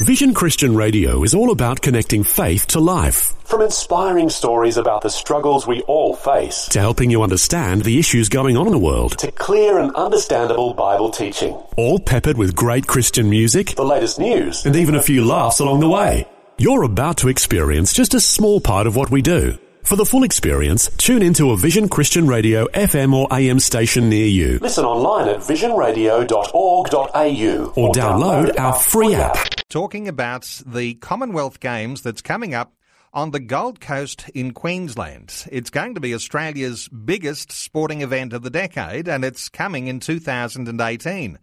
Vision Christian Radio is all about connecting faith to life. From inspiring stories about the struggles we all face, to helping you understand the issues going on in the world, to clear and understandable Bible teaching, all peppered with great Christian music, the latest news, and even a few laughs along the way. You're about to experience just a small part of what we do. For the full experience, tune into a Vision Christian Radio FM or AM station near you. Listen online at visionradio.org.au or, or download, download our free app. Talking about the Commonwealth Games that's coming up on the Gold Coast in Queensland. It's going to be Australia's biggest sporting event of the decade and it's coming in 2018.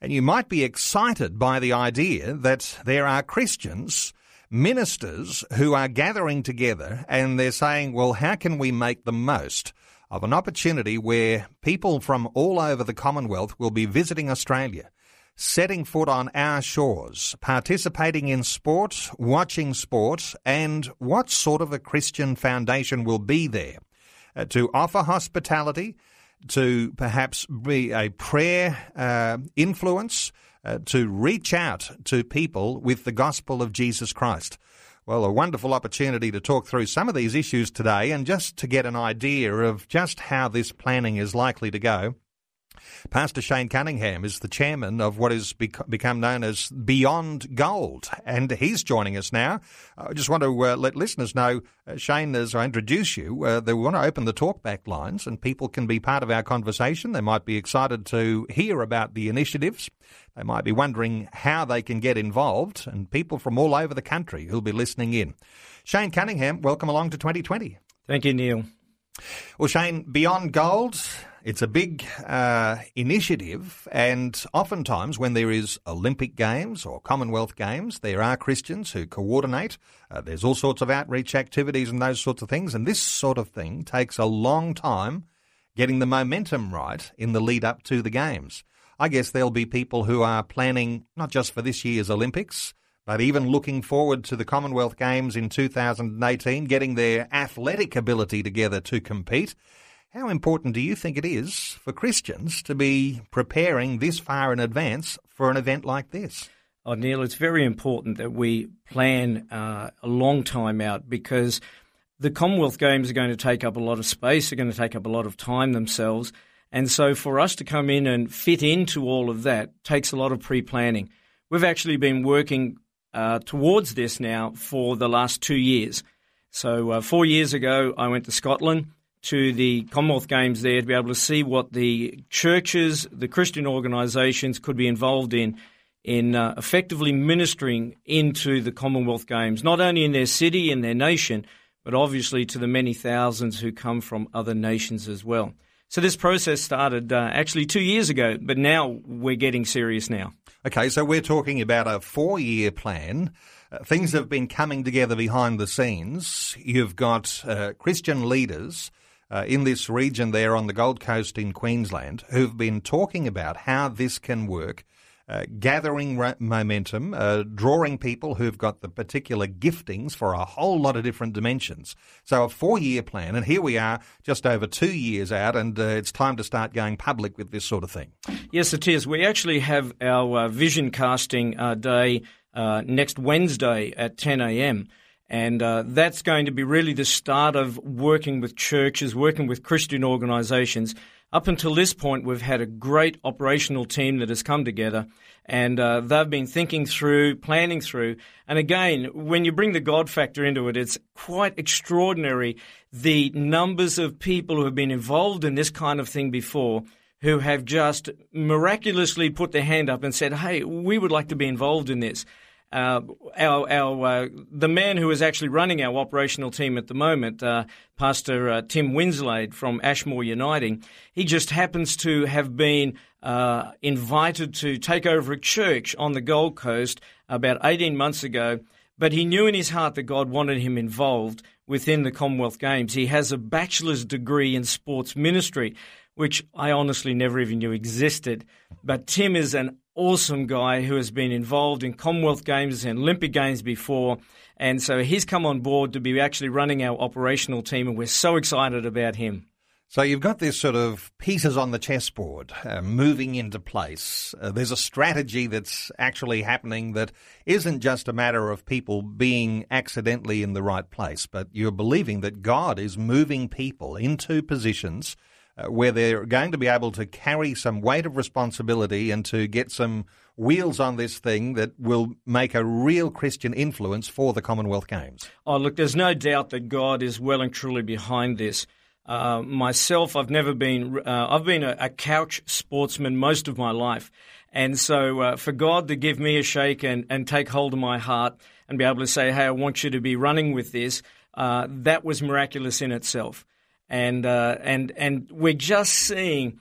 And you might be excited by the idea that there are Christians ministers who are gathering together and they're saying, well, how can we make the most of an opportunity where people from all over the Commonwealth will be visiting Australia, setting foot on our shores, participating in sport, watching sport, and what sort of a Christian foundation will be there uh, to offer hospitality, to perhaps be a prayer uh, influence, uh, to reach out to people with the gospel of Jesus Christ. Well, a wonderful opportunity to talk through some of these issues today and just to get an idea of just how this planning is likely to go. Pastor Shane Cunningham is the chairman of what has become known as Beyond Gold, and he's joining us now. I just want to uh, let listeners know, uh, Shane, as I introduce you, uh, we want to open the talkback lines and people can be part of our conversation. They might be excited to hear about the initiatives. They might be wondering how they can get involved, and people from all over the country who'll be listening in. Shane Cunningham, welcome along to 2020. Thank you, Neil. Well, Shane, Beyond Gold, it's a big uh, initiative, and oftentimes when there is Olympic Games or Commonwealth Games, there are Christians who coordinate. Uh, there's all sorts of outreach activities and those sorts of things, and this sort of thing takes a long time getting the momentum right in the lead up to the Games. I guess there'll be people who are planning not just for this year's Olympics, but even looking forward to the Commonwealth Games in 2018, getting their athletic ability together to compete. How important do you think it is for Christians to be preparing this far in advance for an event like this? Oh, Neil, it's very important that we plan uh, a long time out because the Commonwealth Games are going to take up a lot of space, they're going to take up a lot of time themselves. And so for us to come in and fit into all of that takes a lot of pre planning. We've actually been working uh, towards this now for the last two years. So, uh, four years ago, I went to Scotland to the Commonwealth Games there to be able to see what the churches, the Christian organisations could be involved in in uh, effectively ministering into the Commonwealth Games, not only in their city and their nation, but obviously to the many thousands who come from other nations as well. So this process started uh, actually two years ago, but now we're getting serious now. Okay, so we're talking about a four-year plan. Uh, things have been coming together behind the scenes. You've got uh, Christian leaders uh, in this region there on the Gold Coast in Queensland who've been talking about how this can work. Uh, gathering ra- momentum, uh, drawing people who've got the particular giftings for a whole lot of different dimensions. So a four-year plan, and here we are, just over two years out, and uh, it's time to start going public with this sort of thing. Yes, it is. We actually have our uh, vision casting uh, day next Wednesday at 10 a.m. And uh, that's going to be really the start of working with churches, working with Christian organizations. Up until this point, we've had a great operational team that has come together and uh, they've been thinking through, planning through. And again, when you bring the God factor into it, it's quite extraordinary the numbers of people who have been involved in this kind of thing before who have just miraculously put their hand up and said, Hey, we would like to be involved in this. Uh, our, our uh, the man who is actually running our operational team at the moment, uh, Pastor uh, Tim Winslade from Ashmore Uniting, he just happens to have been uh, invited to take over a church on the Gold Coast about 18 months ago. But he knew in his heart that God wanted him involved within the Commonwealth Games. He has a bachelor's degree in sports ministry, which I honestly never even knew existed. But Tim is an awesome guy who has been involved in Commonwealth Games and Olympic Games before. And so he's come on board to be actually running our operational team, and we're so excited about him. So you've got this sort of pieces on the chessboard uh, moving into place. Uh, there's a strategy that's actually happening that isn't just a matter of people being accidentally in the right place, but you're believing that God is moving people into positions where they're going to be able to carry some weight of responsibility and to get some wheels on this thing that will make a real Christian influence for the Commonwealth Games. Oh, look, there's no doubt that God is well and truly behind this. Uh, myself, I've never been, uh, I've been a, a, couch sportsman most of my life. And so uh, for God to give me a shake and, and take hold of my heart and be able to say, hey, I want you to be running with this, uh, that was miraculous in itself. And, uh, and, and we're just seeing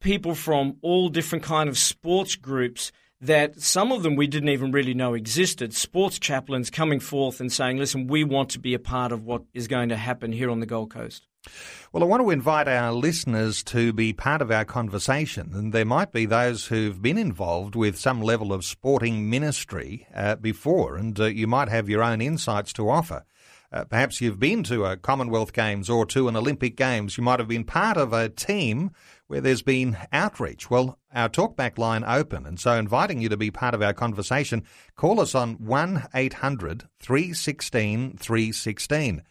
people from all different kind of sports groups that some of them we didn't even really know existed. Sports chaplains coming forth and saying, listen, we want to be a part of what is going to happen here on the Gold Coast. Well, I want to invite our listeners to be part of our conversation, and there might be those who've been involved with some level of sporting ministry uh, before, and uh, you might have your own insights to offer. Uh, perhaps you've been to a Commonwealth Games or to an Olympic Games. You might have been part of a team where there's been outreach. Well, our talkback line open, and so inviting you to be part of our conversation, call us on 1 800 316 316.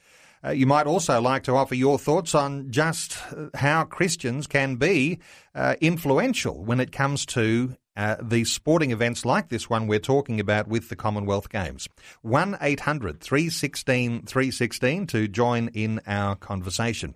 Uh, you might also like to offer your thoughts on just uh, how Christians can be uh, influential when it comes to uh, these sporting events like this one we're talking about with the Commonwealth Games. 1 800 316 316 to join in our conversation.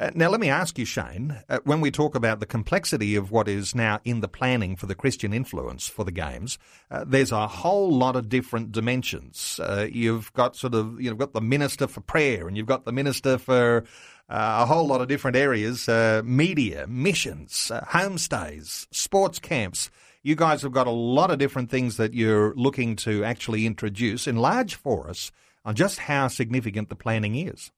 Uh, now, let me ask you, Shane, uh, when we talk about the complexity of what is now in the planning for the Christian influence for the Games, uh, there's a whole lot of different dimensions. Uh, you've got sort of, you've got the Minister for Prayer and you've got the Minister for uh, a whole lot of different areas, uh, media, missions, homestays, sports camps. You guys have got a lot of different things that you're looking to actually introduce. Enlarge for us on just how significant the planning is.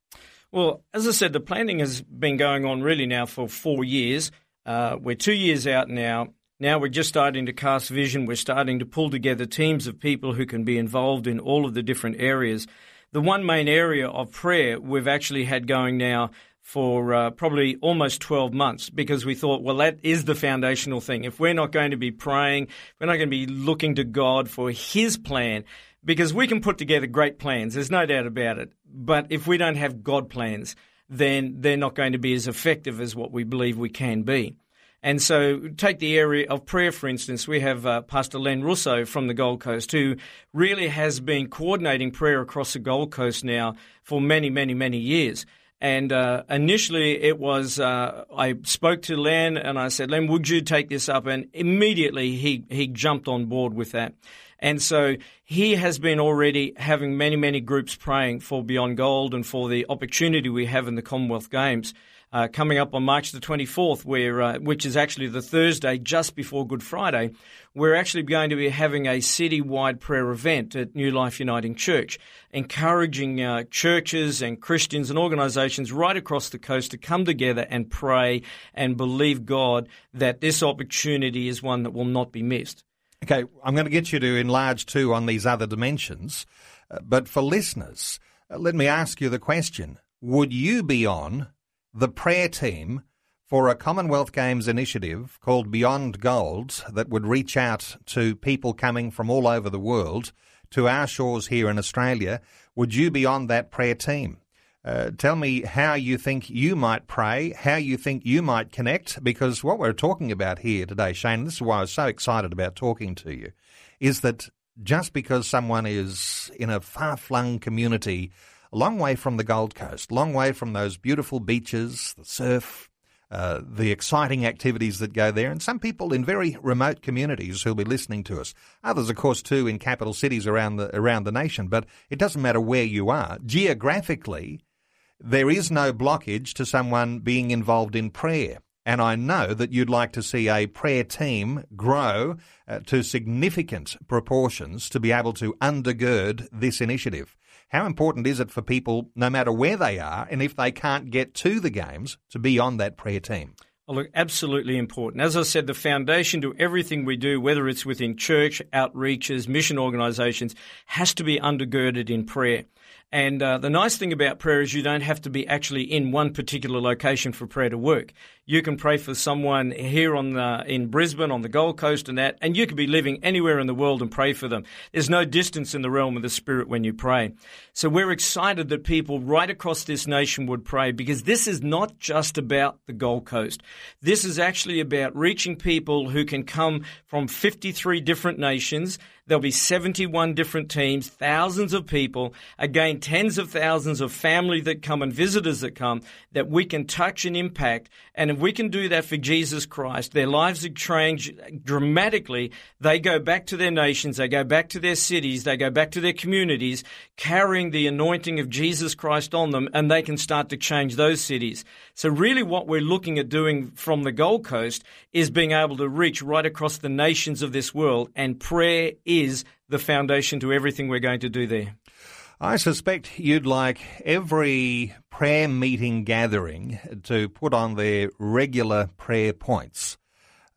Well, as I said, the planning has been going on really now for four years. Uh, we're two years out now. Now we're just starting to cast vision. We're starting to pull together teams of people who can be involved in all of the different areas. The one main area of prayer we've actually had going now for uh, probably almost 12 months because we thought, well, that is the foundational thing. If we're not going to be praying, we're not going to be looking to God for His plan, because we can put together great plans. There's no doubt about it. But if we don't have God plans, then they're not going to be as effective as what we believe we can be. And so, take the area of prayer, for instance. We have uh, Pastor Len Russo from the Gold Coast, who really has been coordinating prayer across the Gold Coast now for many, many, many years. And uh, initially, it was uh, I spoke to Len and I said, "Len, would you take this up?" And immediately he he jumped on board with that. And so he has been already having many, many groups praying for Beyond Gold and for the opportunity we have in the Commonwealth Games. Uh, coming up on March the 24th, where, uh, which is actually the Thursday just before Good Friday, we're actually going to be having a city-wide prayer event at New Life Uniting Church, encouraging uh, churches and Christians and organisations right across the coast to come together and pray and believe God that this opportunity is one that will not be missed. Okay, I'm going to get you to enlarge too on these other dimensions. Uh, but for listeners, uh, let me ask you the question Would you be on the prayer team for a Commonwealth Games initiative called Beyond Gold that would reach out to people coming from all over the world to our shores here in Australia? Would you be on that prayer team? Uh, tell me how you think you might pray, how you think you might connect, because what we're talking about here today, Shane, this is why I was so excited about talking to you, is that just because someone is in a far flung community, a long way from the Gold Coast, long way from those beautiful beaches, the surf, uh, the exciting activities that go there, and some people in very remote communities who'll be listening to us. Others, of course, too, in capital cities around the around the nation. But it doesn't matter where you are geographically there is no blockage to someone being involved in prayer. And I know that you'd like to see a prayer team grow uh, to significant proportions to be able to undergird this initiative. How important is it for people, no matter where they are, and if they can't get to the games, to be on that prayer team? Oh, look, absolutely important. As I said, the foundation to everything we do, whether it's within church, outreaches, mission organisations, has to be undergirded in prayer. And uh, the nice thing about prayer is you don't have to be actually in one particular location for prayer to work. You can pray for someone here on the, in Brisbane, on the Gold Coast, and that, and you could be living anywhere in the world and pray for them. There's no distance in the realm of the Spirit when you pray. So we're excited that people right across this nation would pray because this is not just about the Gold Coast. This is actually about reaching people who can come from 53 different nations There'll be 71 different teams, thousands of people, again, tens of thousands of family that come and visitors that come that we can touch and impact. And we can do that for Jesus Christ, their lives have changed dramatically. They go back to their nations, they go back to their cities, they go back to their communities, carrying the anointing of Jesus Christ on them, and they can start to change those cities. So, really, what we're looking at doing from the Gold Coast is being able to reach right across the nations of this world, and prayer is the foundation to everything we're going to do there. I suspect you'd like every prayer meeting gathering to put on their regular prayer points.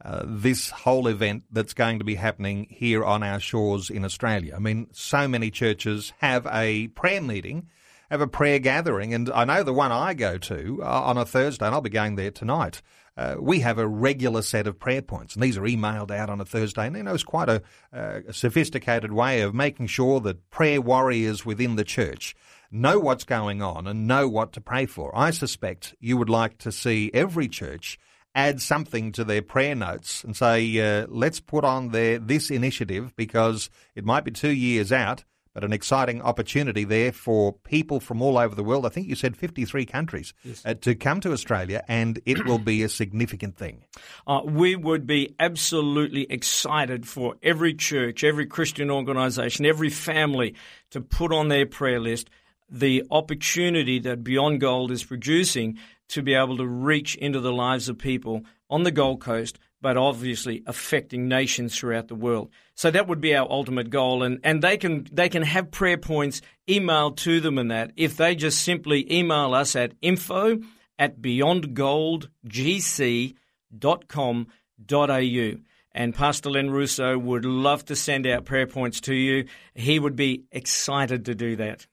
Uh, this whole event that's going to be happening here on our shores in Australia. I mean, so many churches have a prayer meeting, have a prayer gathering, and I know the one I go to uh, on a Thursday, and I'll be going there tonight uh, we have a regular set of prayer points, and these are emailed out on a Thursday. And you know, it's quite a, a sophisticated way of making sure that prayer warriors within the church know what's going on and know what to pray for. I suspect you would like to see every church add something to their prayer notes and say, uh, let's put on this initiative because it might be two years out but an exciting opportunity there for people from all over the world. I think you said 53 countries yes. uh, to come to Australia, and it will be a significant thing. Uh, we would be absolutely excited for every church, every Christian organisation, every family to put on their prayer list the opportunity that Beyond Gold is producing to be able to reach into the lives of people on the Gold Coast but obviously affecting nations throughout the world. So that would be our ultimate goal, and, and they can they can have prayer points emailed to them and that if they just simply email us at info at beyondgoldgc.com.au. And Pastor Len Russo would love to send out prayer points to you. He would be excited to do that.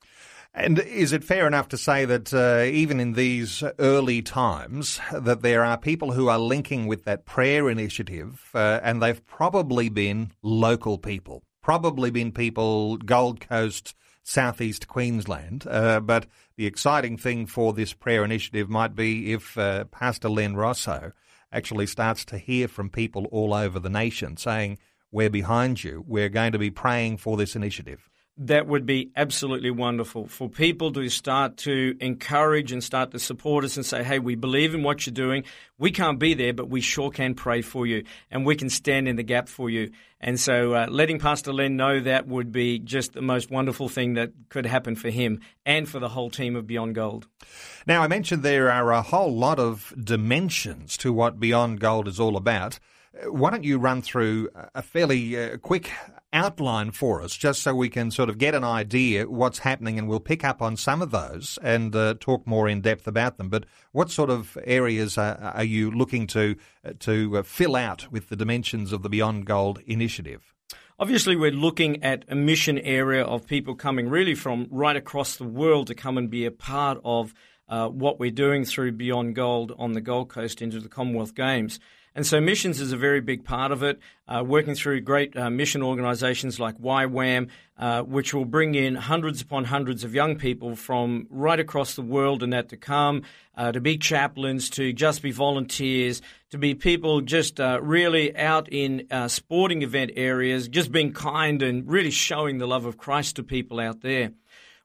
And is it fair enough to say that uh, even in these early times, that there are people who are linking with that prayer initiative, uh, and they've probably been local people, probably been people Gold Coast, southeast Queensland. Uh, but the exciting thing for this prayer initiative might be if uh, Pastor Len Russo actually starts to hear from people all over the nation saying, "We're behind you. We're going to be praying for this initiative." That would be absolutely wonderful for people to start to encourage and start to support us and say, hey, we believe in what you're doing. We can't be there, but we sure can pray for you and we can stand in the gap for you. And so uh, letting Pastor Len know that would be just the most wonderful thing that could happen for him and for the whole team of Beyond Gold. Now, I mentioned there are a whole lot of dimensions to what Beyond Gold is all about. Why don't you run through a fairly uh, quick outline for us, just so we can sort of get an idea what's happening, and we'll pick up on some of those and uh, talk more in depth about them. But what sort of areas are, are you looking to to uh, fill out with the dimensions of the Beyond Gold initiative? Obviously, we're looking at a mission area of people coming really from right across the world to come and be a part of uh, what we're doing through Beyond Gold on the Gold Coast into the Commonwealth Games. And so missions is a very big part of it, uh, working through great uh, mission organisations like YWAM, uh, which will bring in hundreds upon hundreds of young people from right across the world and that to come, uh, to be chaplains, to just be volunteers, to be people just uh, really out in uh, sporting event areas, just being kind and really showing the love of Christ to people out there.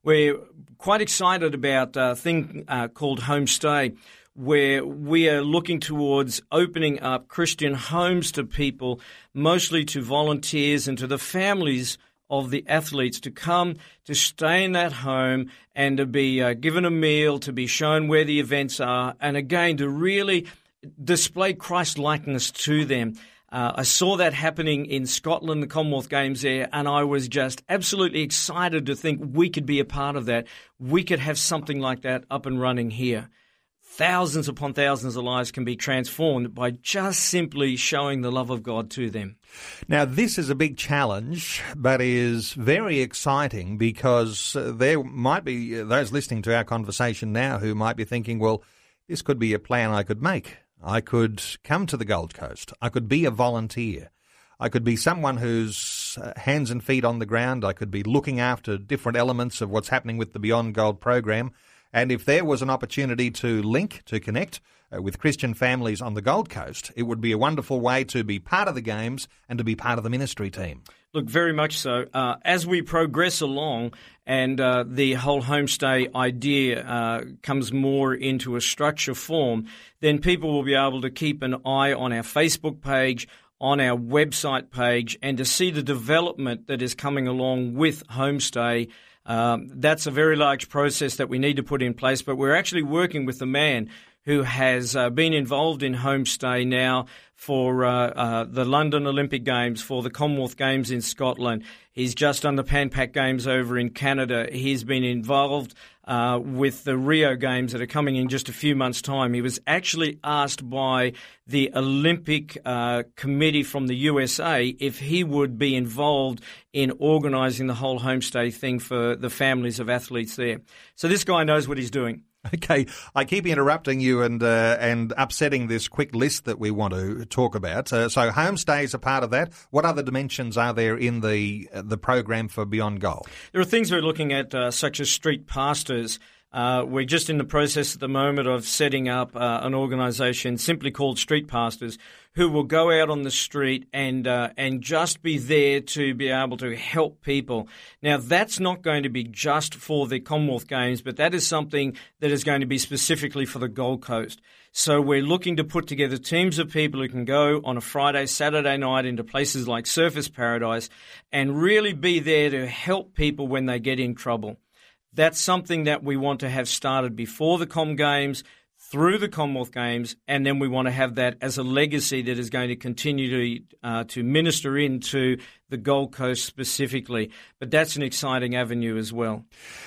We're quite excited about a thing called Homestay where we are looking towards opening up Christian homes to people, mostly to volunteers and to the families of the athletes to come to stay in that home and to be uh, given a meal, to be shown where the events are, and again to really display Christ likeness to them. Uh, I saw that happening in Scotland, the Commonwealth Games there, and I was just absolutely excited to think we could be a part of that. We could have something like that up and running here. Thousands upon thousands of lives can be transformed by just simply showing the love of God to them. Now, this is a big challenge, but is very exciting because uh, there might be uh, those listening to our conversation now who might be thinking, well, this could be a plan I could make. I could come to the Gold Coast. I could be a volunteer. I could be someone who's uh, hands and feet on the ground. I could be looking after different elements of what's happening with the Beyond Gold program. And if there was an opportunity to link, to connect uh, with Christian families on the Gold Coast, it would be a wonderful way to be part of the games and to be part of the ministry team. Look, very much so. Uh, as we progress along and uh, the whole homestay idea uh, comes more into a structure form, then people will be able to keep an eye on our Facebook page, on our website page, and to see the development that is coming along with homestay. Um, that's a very large process that we need to put in place, but we're actually working with the man who has uh, been involved in homestay now for uh, uh, the London Olympic Games, for the Commonwealth Games in Scotland. He's just done the Pan Pac Games over in Canada. He's been involved uh, with the Rio Games that are coming in just a few months' time. He was actually asked by the Olympic uh, Committee from the USA if he would be involved in organising the whole homestay thing for the families of athletes there. So this guy knows what he's doing. Okay, I keep interrupting you and uh, and upsetting this quick list that we want to talk about. Uh, so homestays are part of that. What other dimensions are there in the uh, the program for Beyond Gold? There are things we're looking at, uh, such as street pastors. Uh, we're just in the process at the moment of setting up uh, an organisation simply called Street Pastors, who will go out on the street and uh, and just be there to be able to help people. Now, that's not going to be just for the Commonwealth Games, but that is something that is going to be specifically for the Gold Coast. So we're looking to put together teams of people who can go on a Friday, Saturday night into places like Surfers Paradise and really be there to help people when they get in trouble. That's something that we want to have started before the Com Games, through the Commonwealth Games, and then we want to have that as a legacy that is going to continue to uh, to minister into the Gold Coast specifically. But that's an exciting avenue as well.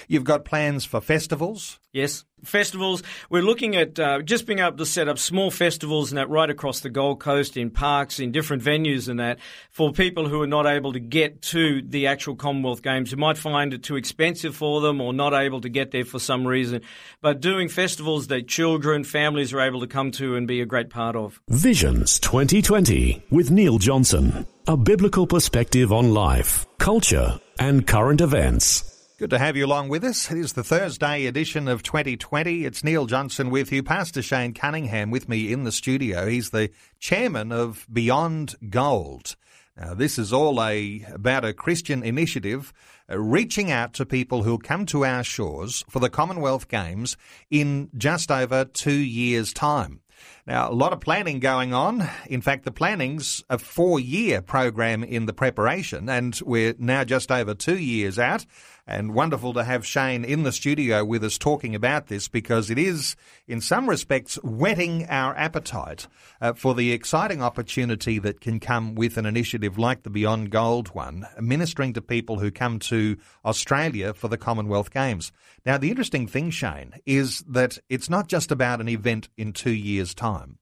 You've got plans for festivals? Yes, festivals. We're looking at uh, just being able to set up small festivals and that right across the Gold Coast in parks, in different venues and that for people who are not able to get to the actual Commonwealth Games, who might find it too expensive for them or not able to get there for some reason. But doing festivals that children, families are able to come to and be a great part of. Visions 2020 with Neil Johnson. A biblical perspective on life, culture, and current events. Good to have you along with us. It is the Thursday edition of 2020. It's Neil Johnson with you. Pastor Shane Cunningham with me in the studio. He's the chairman of Beyond Gold. Now, this is all a about a Christian initiative uh, reaching out to people who'll come to our shores for the Commonwealth Games in just over two years' time. Now, a lot of planning going on. In fact, the planning's a four year program in the preparation, and we're now just over two years out. And wonderful to have Shane in the studio with us talking about this because it is, in some respects, whetting our appetite uh, for the exciting opportunity that can come with an initiative like the Beyond Gold one, ministering to people who come to Australia for the Commonwealth Games. Now, the interesting thing, Shane, is that it's not just about an event in two years' time.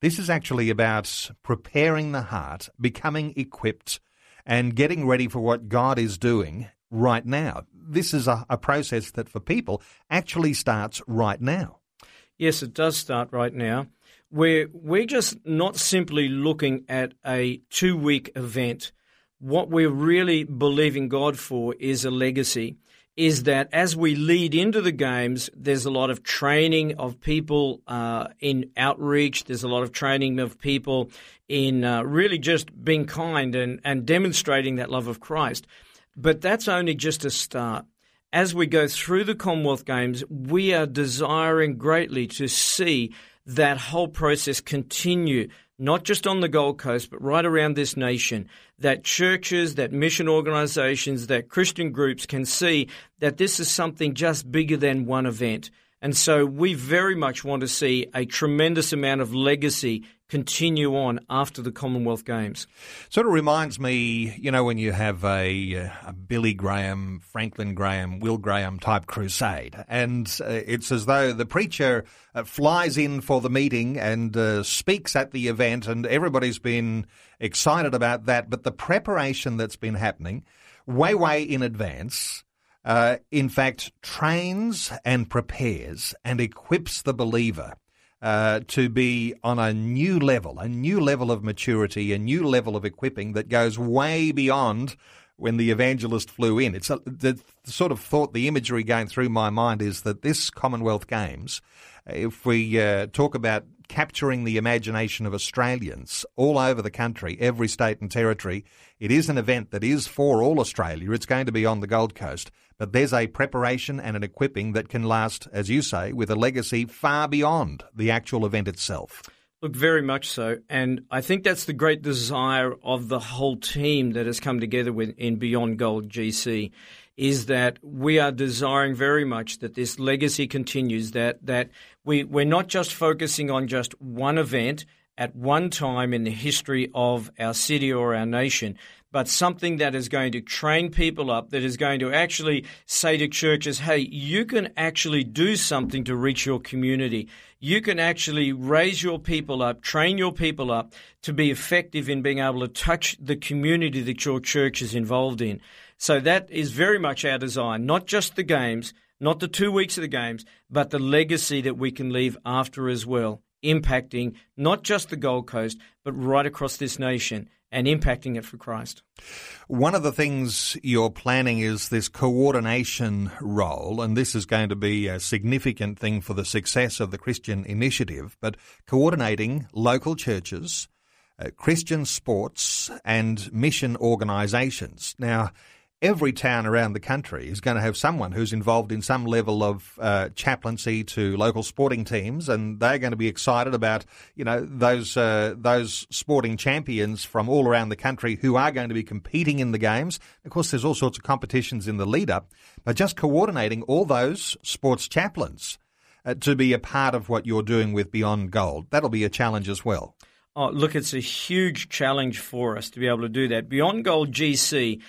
This is actually about preparing the heart, becoming equipped, and getting ready for what God is doing right now. This is a, a process that for people actually starts right now. Yes, it does start right now. We're, we're just not simply looking at a two week event. What we're really believing God for is a legacy. Is that as we lead into the games, there's a lot of training of people uh, in outreach. There's a lot of training of people in uh, really just being kind and, and demonstrating that love of Christ. But that's only just a start. As we go through the Commonwealth Games, we are desiring greatly to see that whole process continue, not just on the Gold Coast, but right around this nation. That churches, that mission organizations, that Christian groups can see that this is something just bigger than one event. And so we very much want to see a tremendous amount of legacy continue on after the Commonwealth Games. Sort of reminds me, you know, when you have a, a Billy Graham, Franklin Graham, Will Graham type crusade, and uh, it's as though the preacher uh, flies in for the meeting and uh, speaks at the event, and everybody's been excited about that. But the preparation that's been happening way, way in advance. Uh, in fact, trains and prepares and equips the believer uh, to be on a new level, a new level of maturity, a new level of equipping that goes way beyond when the evangelist flew in. It's a, the, the sort of thought, the imagery going through my mind is that this Commonwealth Games, if we uh, talk about capturing the imagination of Australians all over the country, every state and territory. It is an event that is for all Australia. It's going to be on the Gold Coast, but there's a preparation and an equipping that can last, as you say, with a legacy far beyond the actual event itself. Look, very much so. And I think that's the great desire of the whole team that has come together with, in Beyond Gold GC is that we are desiring very much that this legacy continues, that, that we, we're not just focusing on just one event at one time in the history of our city or our nation, but something that is going to train people up, that is going to actually say to churches, hey, you can actually do something to reach your community. You can actually raise your people up, train your people up to be effective in being able to touch the community that your church is involved in. So that is very much our design, not just the games, not the two weeks of the games, but the legacy that we can leave after as well, impacting not just the Gold Coast, but right across this nation and impacting it for Christ. One of the things you're planning is this coordination role, and this is going to be a significant thing for the success of the Christian initiative, but coordinating local churches, uh, Christian sports, and mission organisations. Now, every town around the country is going to have someone who's involved in some level of uh, chaplaincy to local sporting teams, and they're going to be excited about you know those uh, those sporting champions from all around the country who are going to be competing in the games. Of course, there's all sorts of competitions in the lead up, but just coordinating all those sports chaplains uh, to be a part of what you're doing with Beyond Gold that'll be a challenge as well. Oh, look, it's a huge challenge for us to be able to do that. Beyond Gold GC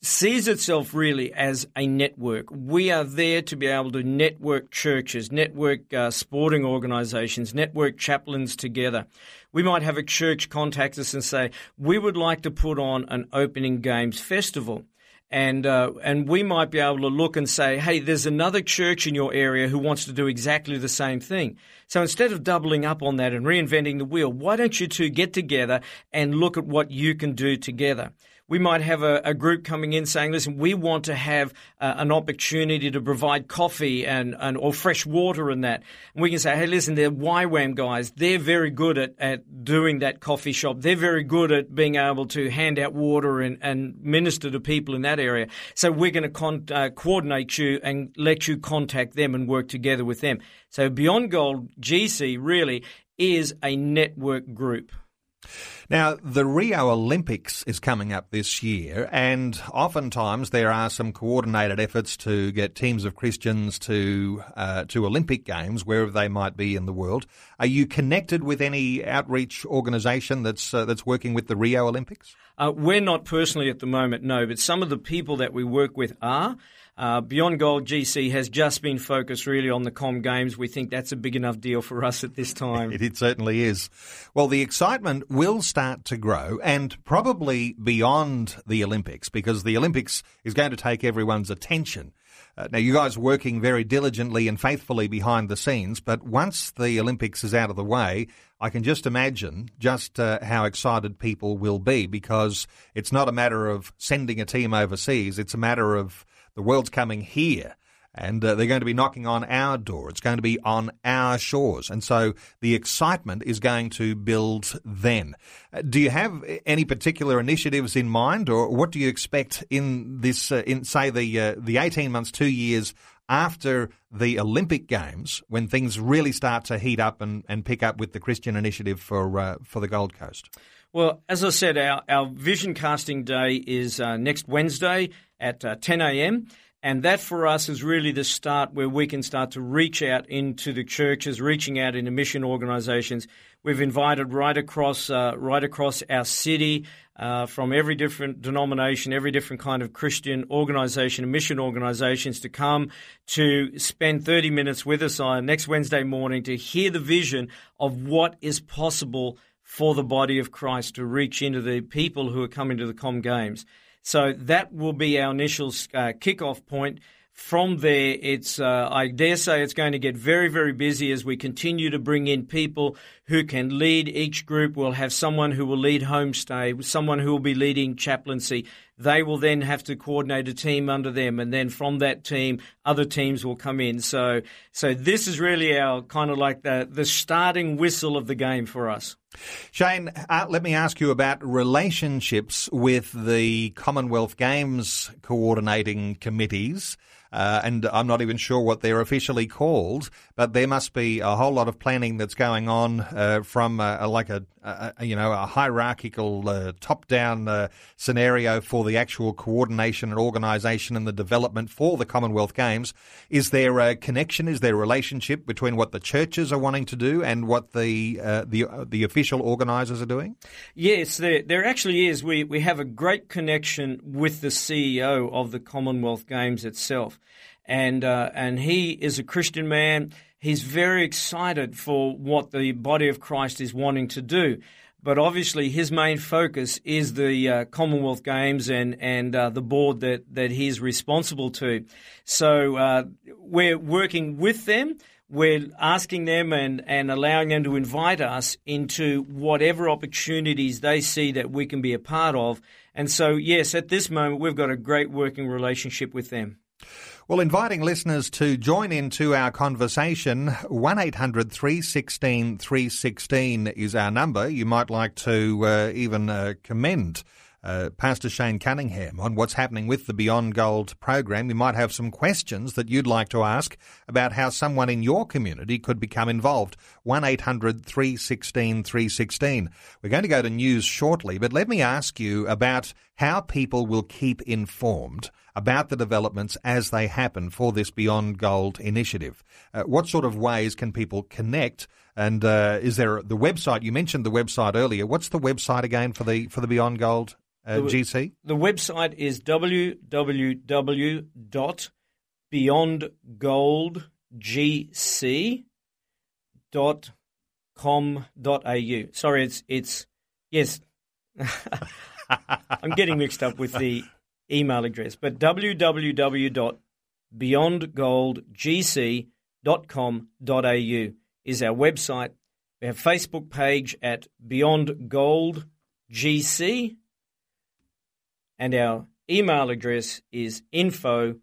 sees itself really as a network. We are there to be able to network churches, network uh, sporting organizations, network chaplains together. We might have a church contact us and say, we would like to put on an opening games festival. And uh, and we might be able to look and say, hey, there's another church in your area who wants to do exactly the same thing. So instead of doubling up on that and reinventing the wheel, why don't you two get together and look at what you can do together? We might have a, a, group coming in saying, listen, we want to have uh, an opportunity to provide coffee and, and or fresh water and that. And we can say, hey, listen, they're YWAM guys. They're very good at, at doing that coffee shop. They're very good at being able to hand out water and, and minister to people in that area. So we're going to con- uh, coordinate you and let you contact them and work together with them. So Beyond Gold GC really is a network group. Now, the Rio Olympics is coming up this year, and oftentimes there are some coordinated efforts to get teams of Christians to uh, to Olympic Games wherever they might be in the world. Are you connected with any outreach organisation that's uh, that's working with the Rio Olympics? Uh, we're not personally at the moment, no, but some of the people that we work with are. Uh, Beyond Gold GC has just been focused really on the Com Games. We think that's a big enough deal for us at this time. it, it certainly is. Well, the excitement will start to grow and probably beyond the Olympics because the Olympics is going to take everyone's attention. Uh, now, you guys are working very diligently and faithfully behind the scenes, but once the Olympics is out of the way, I can just imagine just uh, how excited people will be because it's not a matter of sending a team overseas, it's a matter of the world's coming here and uh, they're going to be knocking on our door. It's going to be on our shores. And so the excitement is going to build then. Uh, do you have any particular initiatives in mind or what do you expect in this, uh, in say the, uh, the 18 months, two years after the Olympic Games when things really start to heat up and, and pick up with the Christian initiative for, uh, for the Gold Coast? Well, as I said, our, our vision casting day is uh, next Wednesday at uh, 10 a.m. And that for us is really the start where we can start to reach out into the churches, reaching out into mission organizations. We've invited right across, uh, right across our city, uh, from every different denomination, every different kind of Christian organization and mission organizations to come to spend 30 minutes with us on next Wednesday morning to hear the vision of what is possible for the body of Christ to reach into the people who are coming to the Com Games. So that will be our initial uh, kickoff point. From there, it's uh, I dare say it's going to get very, very busy as we continue to bring in people who can lead each group. We'll have someone who will lead homestay, someone who will be leading chaplaincy. They will then have to coordinate a team under them, and then from that team, other teams will come in. So, so this is really our kind of like the the starting whistle of the game for us. Shane, uh, let me ask you about relationships with the Commonwealth Games coordinating committees. Uh, and I'm not even sure what they're officially called, but there must be a whole lot of planning that's going on uh, from uh, like a, a, you know a hierarchical uh, top-down uh, scenario for the actual coordination and organisation and the development for the Commonwealth Games. Is there a connection? Is there a relationship between what the churches are wanting to do and what the uh, the the official organisers are doing? Yes, there there actually is. We we have a great connection with the CEO of the Commonwealth Games itself and uh, and he is a Christian man. He's very excited for what the body of Christ is wanting to do. But obviously, his main focus is the uh, Commonwealth Games and and uh, the board that that he's responsible to. So uh, we're working with them. We're asking them and, and allowing them to invite us into whatever opportunities they see that we can be a part of. And so, yes, at this moment, we've got a great working relationship with them. Well, inviting listeners to join into our conversation, 800 316 316 is our number. You might like to uh, even uh, uh, Pastor Shane Cunningham on what's happening with the Beyond Gold program. You might have some questions that you'd like to ask about how someone in your community could become involved. 1 800 316 316. We're going to go to news shortly, but let me ask you about how people will keep informed about the developments as they happen for this Beyond Gold initiative. Uh, what sort of ways can people connect? And uh, is there the website? You mentioned the website earlier. What's the website again for the for the Beyond Gold uh, the, GC? The website is www.beyondgoldgc.com.au. Sorry, it's it's yes. I'm getting mixed up with the email address, but www.beyondgoldgc.com.au is our website. We have Facebook page at Beyond Gold GC, and our email address is info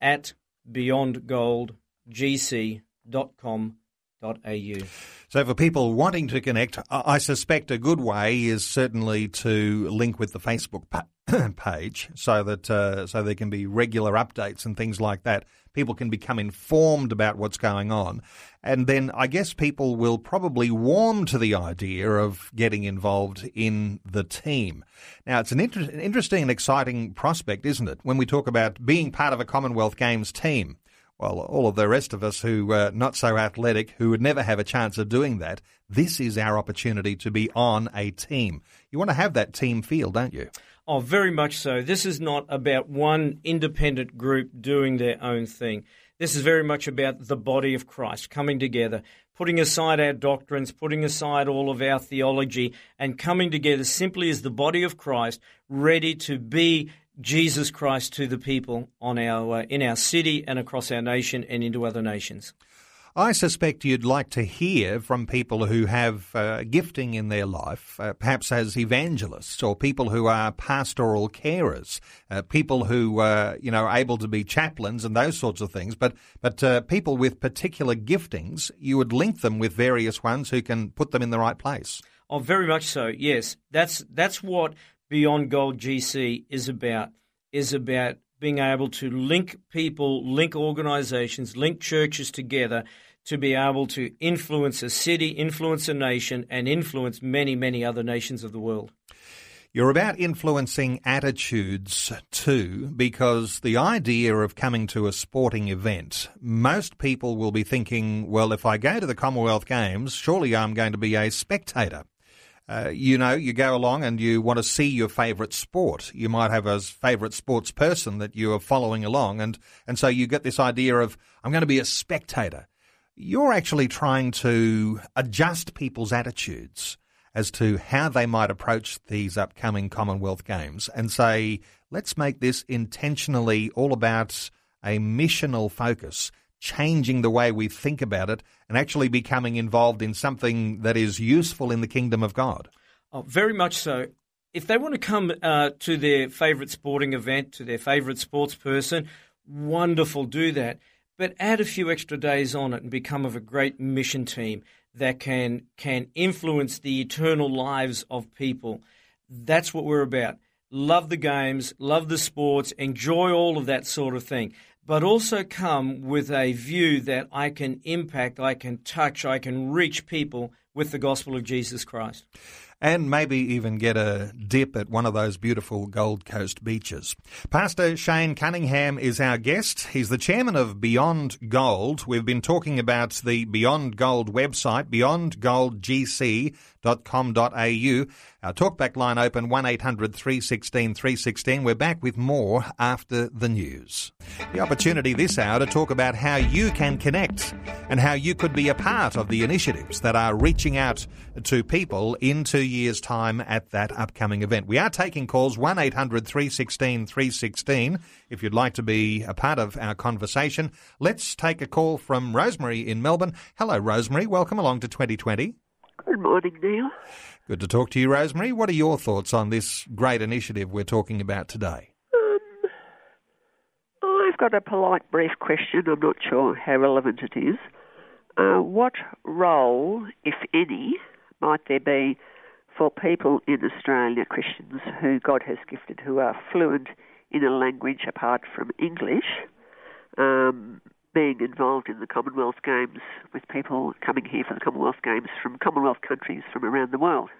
at beyondgoldgc.com.au. So, for people wanting to connect, I suspect a good way is certainly to link with the Facebook page so that uh, so there can be regular updates and things like that. People can become informed about what's going on, and then I guess people will probably warm to the idea of getting involved in the team. Now, it's an, inter- an interesting and exciting prospect, isn't it? When we talk about being part of a Commonwealth Games team well, all of the rest of us who are not so athletic, who would never have a chance of doing that, this is our opportunity to be on a team. You want to have that team feel, don't you? Oh, very much so. This is not about one independent group doing their own thing. This is very much about the body of Christ coming together, putting aside our doctrines, putting aside all of our theology, and coming together simply as the body of Christ, ready to be Jesus Christ to the people on our uh, in our city and across our nation and into other nations. I suspect you'd like to hear from people who have uh, gifting in their life, uh, perhaps as evangelists or people who are pastoral carers, uh, people who uh, you know are able to be chaplains and those sorts of things. But but uh, people with particular giftings, you would link them with various ones who can put them in the right place. Oh, very much so. Yes, that's that's what Beyond Gold GC is about is about being able to link people, link organizations, link churches together to be able to influence a city, influence a nation, and influence many, many other nations of the world. You're about influencing attitudes too, because the idea of coming to a sporting event, most people will be thinking, well, if I go to the Commonwealth Games, surely I'm going to be a spectator. Uh, you know, you go along and you want to see your favourite sport. You might have a favourite sports person that you are following along, and, and so you get this idea of, I'm going to be a spectator. You're actually trying to adjust people's attitudes as to how they might approach these upcoming Commonwealth Games and say, let's make this intentionally all about a missional focus, changing the way we think about it and actually becoming involved in something that is useful in the kingdom of God. Oh, very much so. If they want to come uh, to their favourite sporting event, to their favourite sports person, wonderful, do that. But add a few extra days on it and become of a great mission team that can can influence the eternal lives of people. That's what we're about. Love the games, love the sports, enjoy all of that sort of thing, but also come with a view that I can impact, I can touch, I can reach people with the gospel of Jesus Christ and maybe even get a dip at one of those beautiful Gold Coast beaches. Pastor Shane Cunningham is our guest. He's the chairman of Beyond Gold. We've been talking about the Beyond Gold website, beyondgoldgc.com.au. Our talkback line open 1800 316 316. We're back with more after the news. The opportunity this hour to talk about how you can connect and how you could be a part of the initiatives that are reaching out to people in two years' time at that upcoming event. We are taking calls 1 800 316 316 if you'd like to be a part of our conversation. Let's take a call from Rosemary in Melbourne. Hello, Rosemary. Welcome along to 2020. Good morning, Neil. Good to talk to you, Rosemary. What are your thoughts on this great initiative we're talking about today? Um, I've got a polite, brief question. I'm not sure how relevant it is. Uh, what role, if any, might there be for people in Australia, Christians who God has gifted, who are fluent in a language apart from English, um, being involved in the Commonwealth Games with people coming here for the Commonwealth Games from Commonwealth countries from around the world.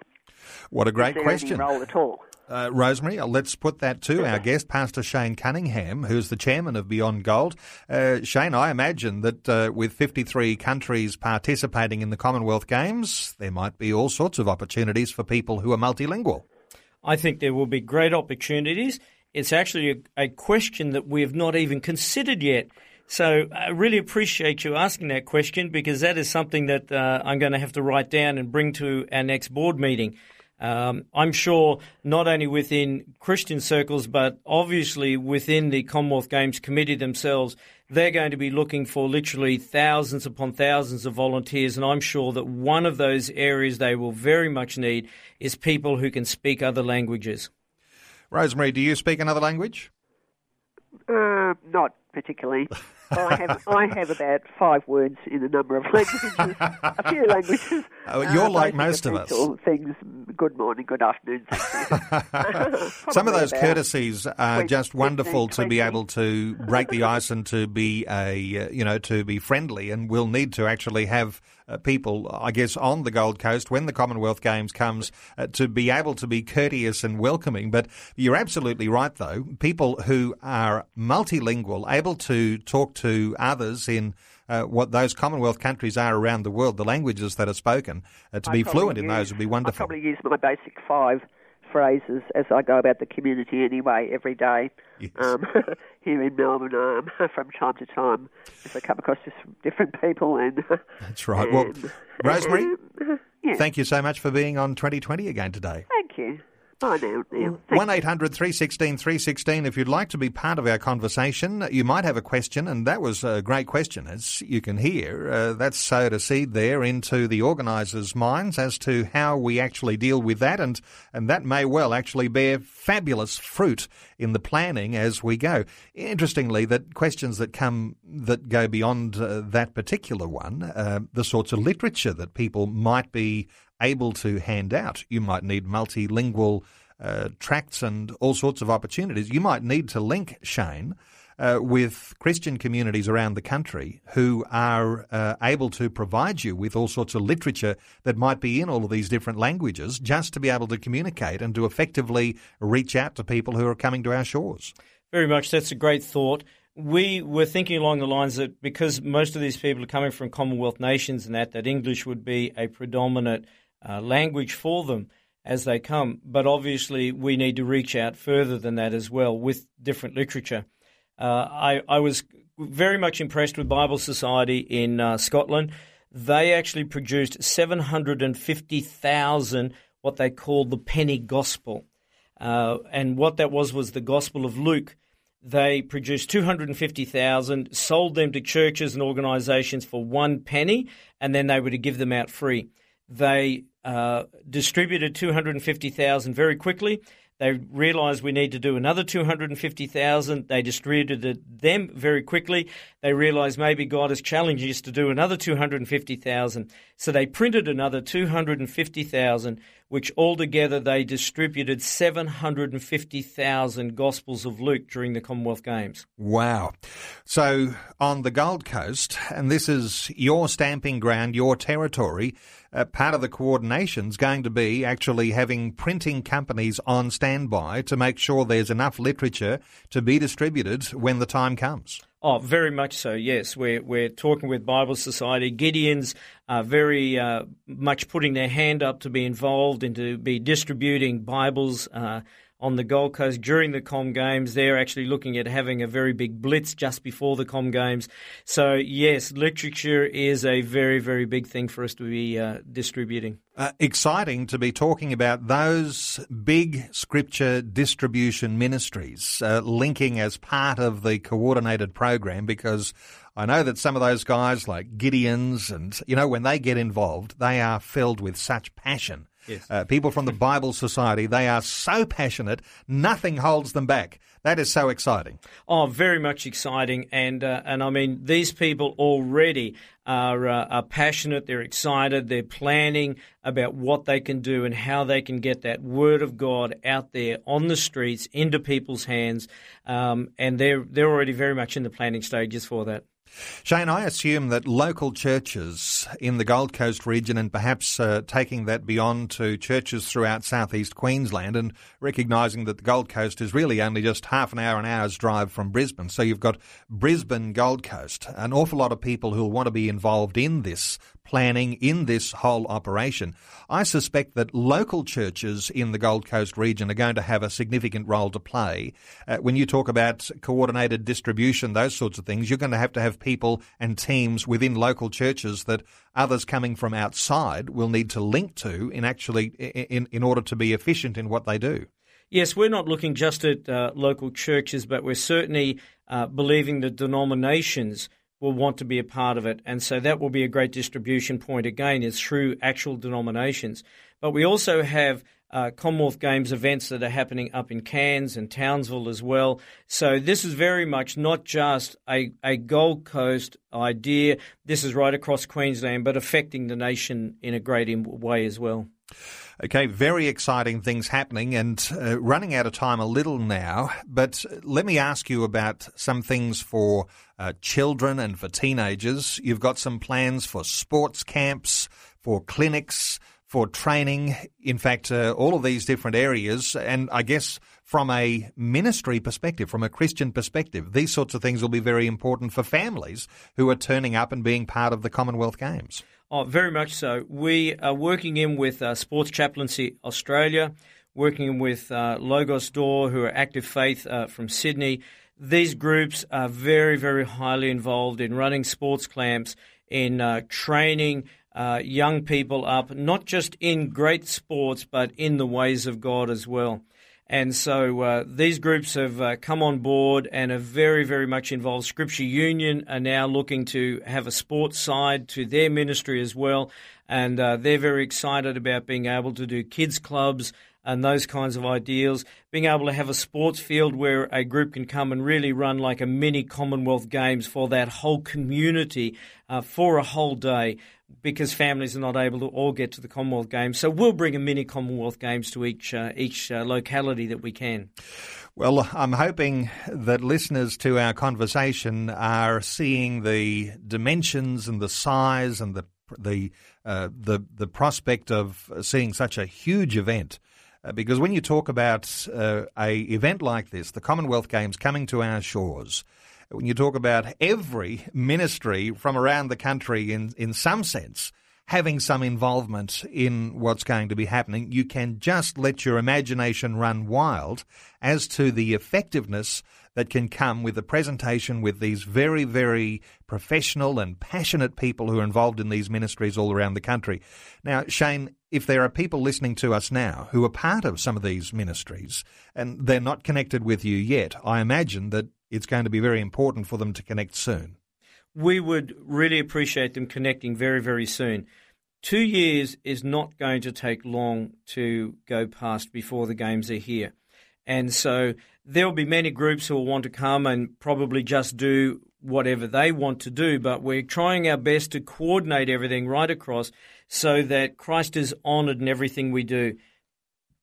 What a great question. role at all? Uh, Rosemary, uh, let's put that to our guest, Pastor Shane Cunningham, who's the chairman of Beyond Gold. Uh, Shane, I imagine that uh, with 53 countries participating in the Commonwealth Games, there might be all sorts of opportunities for people who are multilingual. I think there will be great opportunities. It's actually a, a question that we have not even considered yet. So I really appreciate you asking that question because that is something that uh, I'm going to have to write down and bring to our next board meeting. Um, I'm sure not only within Christian circles, but obviously within the Commonwealth Games Committee themselves, they're going to be looking for literally thousands upon thousands of volunteers. And I'm sure that one of those areas they will very much need is people who can speak other languages. Rosemary, do you speak another language? Uh, not particularly. I have I have about five words in a number of languages, a few languages. Oh, you're uh, like most of us. Things. Good morning, good afternoon. Some of those courtesies are just wonderful 15, to be able to break the ice and to be a you know to be friendly, and we'll need to actually have uh, people, I guess, on the Gold Coast when the Commonwealth Games comes uh, to be able to be courteous and welcoming. But you're absolutely right, though. People who are multilingual, able to talk to others in uh, what those Commonwealth countries are around the world, the languages that are spoken, uh, to I be fluent use, in those would be wonderful. I probably use my basic five phrases as I go about the community anyway every day yes. um, here in Melbourne um, from time to time if I come across just different people and that's right. And, well, Rosemary, yeah. thank you so much for being on 2020 again today. Thank you. I know, Neil. 1 800 316 316. If you'd like to be part of our conversation, you might have a question, and that was a great question, as you can hear. Uh, that's sowed a seed there into the organisers' minds as to how we actually deal with that, and, and that may well actually bear fabulous fruit in the planning as we go. Interestingly, that questions that come that go beyond uh, that particular one, uh, the sorts of literature that people might be able to hand out. You might need multilingual uh, tracts and all sorts of opportunities. You might need to link, Shane, uh, with Christian communities around the country who are uh, able to provide you with all sorts of literature that might be in all of these different languages just to be able to communicate and to effectively reach out to people who are coming to our shores. Very much. That's a great thought. We were thinking along the lines that because most of these people are coming from Commonwealth nations and that, that English would be a predominant uh, language for them as they come. But obviously, we need to reach out further than that as well with different literature. Uh, I, I, was very much impressed with Bible Society in uh, Scotland. They actually produced 750,000 what they called the penny gospel. Uh, and what that was was the Gospel of Luke. They produced 250,000, sold them to churches and organisations for one penny, and then they were to give them out free. They uh, distributed 250,000 very quickly. They realised we need to do another 250,000. They distributed them very quickly. They realised maybe God is challenging us to do another 250,000. So they printed another 250,000, which altogether they distributed 750,000 Gospels of Luke during the Commonwealth Games. Wow. So on the Gold Coast, and this is your stamping ground, your territory, uh, part of the coordination is going to be actually having printing companies on standby to make sure there's enough literature to be distributed when the time comes. Oh, very much so. Yes, we're we're talking with Bible Society. Gideons are very uh, much putting their hand up to be involved and to be distributing Bibles. Uh, on the Gold Coast during the Com Games. They're actually looking at having a very big blitz just before the Com Games. So, yes, literature is a very, very big thing for us to be uh, distributing. Uh, exciting to be talking about those big scripture distribution ministries uh, linking as part of the coordinated program because I know that some of those guys like Gideons and, you know, when they get involved, they are filled with such passion Yes. Uh, people from the Bible Society, they are so passionate, nothing holds them back. That is so exciting. Oh, very much exciting, and uh, and I mean these people already are uh, are passionate. They're excited. They're planning about what they can do and how they can get that word of God out there on the streets into people's hands, um, and they're they're already very much in the planning stages for that. Shane, I assume that local churches in the Gold Coast region and perhaps uh, taking that beyond to churches throughout southeast Queensland and recognising that the Gold Coast is really only just half an hour, an hour's drive from Brisbane. So you've got Brisbane, Gold Coast, an awful lot of people who will want to be involved in this planning in this whole operation. I suspect that local churches in the Gold Coast region are going to have a significant role to play. Uh, when you talk about coordinated distribution, those sorts of things, you're going to have to have people and teams within local churches that others coming from outside will need to link to in actually in, in order to be efficient in what they do. Yes, we're not looking just at uh, local churches, but we're certainly uh, believing that denominations will want to be a part of it. And so that will be a great distribution point again, is through actual denominations. But we also have uh, Commonwealth Games events that are happening up in Cairns and Townsville as well. So this is very much not just a, a Gold Coast idea. This is right across Queensland, but affecting the nation in a great way as well. Okay, very exciting things happening and uh, running out of time a little now. But let me ask you about some things for uh, children and for teenagers. You've got some plans for sports camps, for clinics, for training. In fact, uh, all of these different areas. And I guess from a ministry perspective, from a Christian perspective, these sorts of things will be very important for families who are turning up and being part of the Commonwealth Games. Oh, very much so. We are working in with uh, Sports Chaplaincy Australia, working with uh, Logos Door, who are Active Faith uh, from Sydney. These groups are very, very highly involved in running sports camps, in uh, training uh, young people up, not just in great sports, but in the ways of God as well. And so uh, these groups have uh, come on board and are very, very much involved. Scripture Union are now looking to have a sports side to their ministry as well. And uh, they're very excited about being able to do kids' clubs and those kinds of ideals. Being able to have a sports field where a group can come and really run like a mini Commonwealth Games for that whole community uh, for a whole day because families are not able to all get to the Commonwealth Games. So we'll bring a mini Commonwealth Games to each uh, each uh, locality that we can. Well, I'm hoping that listeners to our conversation are seeing the dimensions and the size and the the uh, the the prospect of seeing such a huge event. Uh, because when you talk about uh, a event like this, the Commonwealth Games coming to our shores, when you talk about every ministry from around the country, in in some sense, having some involvement in what's going to be happening, you can just let your imagination run wild as to the effectiveness that can come with the presentation with these very, very professional and passionate people who are involved in these ministries all around the country. Now, Shane, if there are people listening to us now who are part of some of these ministries and they're not connected with you yet, I imagine that it's going to be very important for them to connect soon we would really appreciate them connecting very, very soon. Two years is not going to take long to go past before the games are here. And so there will be many groups who will want to come and probably just do whatever they want to do, but we're trying our best to coordinate everything right across so that Christ is honored in everything we do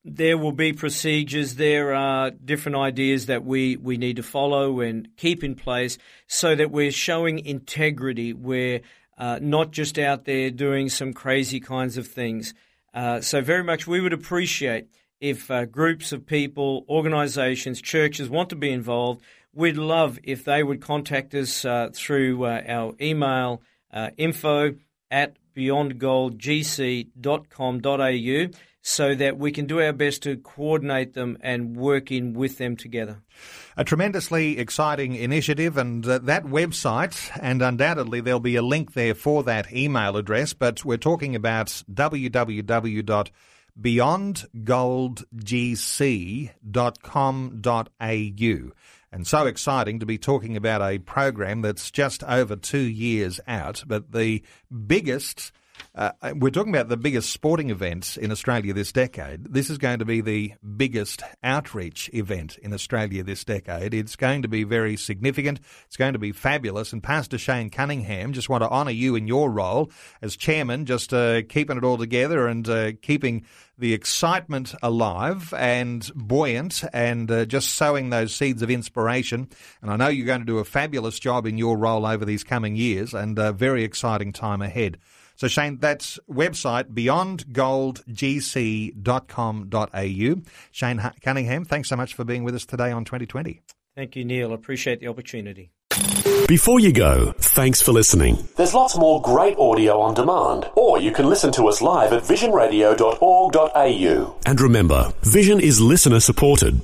there will be procedures, there are different ideas that we, we need to follow and keep in place so that we're showing integrity. We're uh, not just out there doing some crazy kinds of things. Uh, so, very much we would appreciate if uh, groups of people, organizations, churches want to be involved. We'd love if they would contact us uh, through uh, our email uh, info at beyondgoldgc.com.au so that we can do our best to coordinate them and work in with them together. A tremendously exciting initiative, and uh, that website, and undoubtedly there'll be a link there for that email address, but we're talking about www.beyondgoldgc.com.au. And so exciting to be talking about a program that's just over two years out, but the biggest uh, we're talking about the biggest sporting events in Australia this decade. This is going to be the biggest outreach event in Australia this decade. It's going to be very significant. It's going to be fabulous. And Pastor Shane Cunningham, just want to honour you in your role as chairman, just uh, keeping it all together and uh, keeping the excitement alive and buoyant and uh, just sowing those seeds of inspiration. And I know you're going to do a fabulous job in your role over these coming years and a very exciting time ahead. So, Shane, that's website beyondgoldgc.com.au. Shane Cunningham, thanks so much for being with us today on 2020. Thank you, Neil. Appreciate the opportunity. Before you go, thanks for listening. There's lots more great audio on demand, or you can listen to us live at visionradio.org.au. And remember, Vision is listener supported.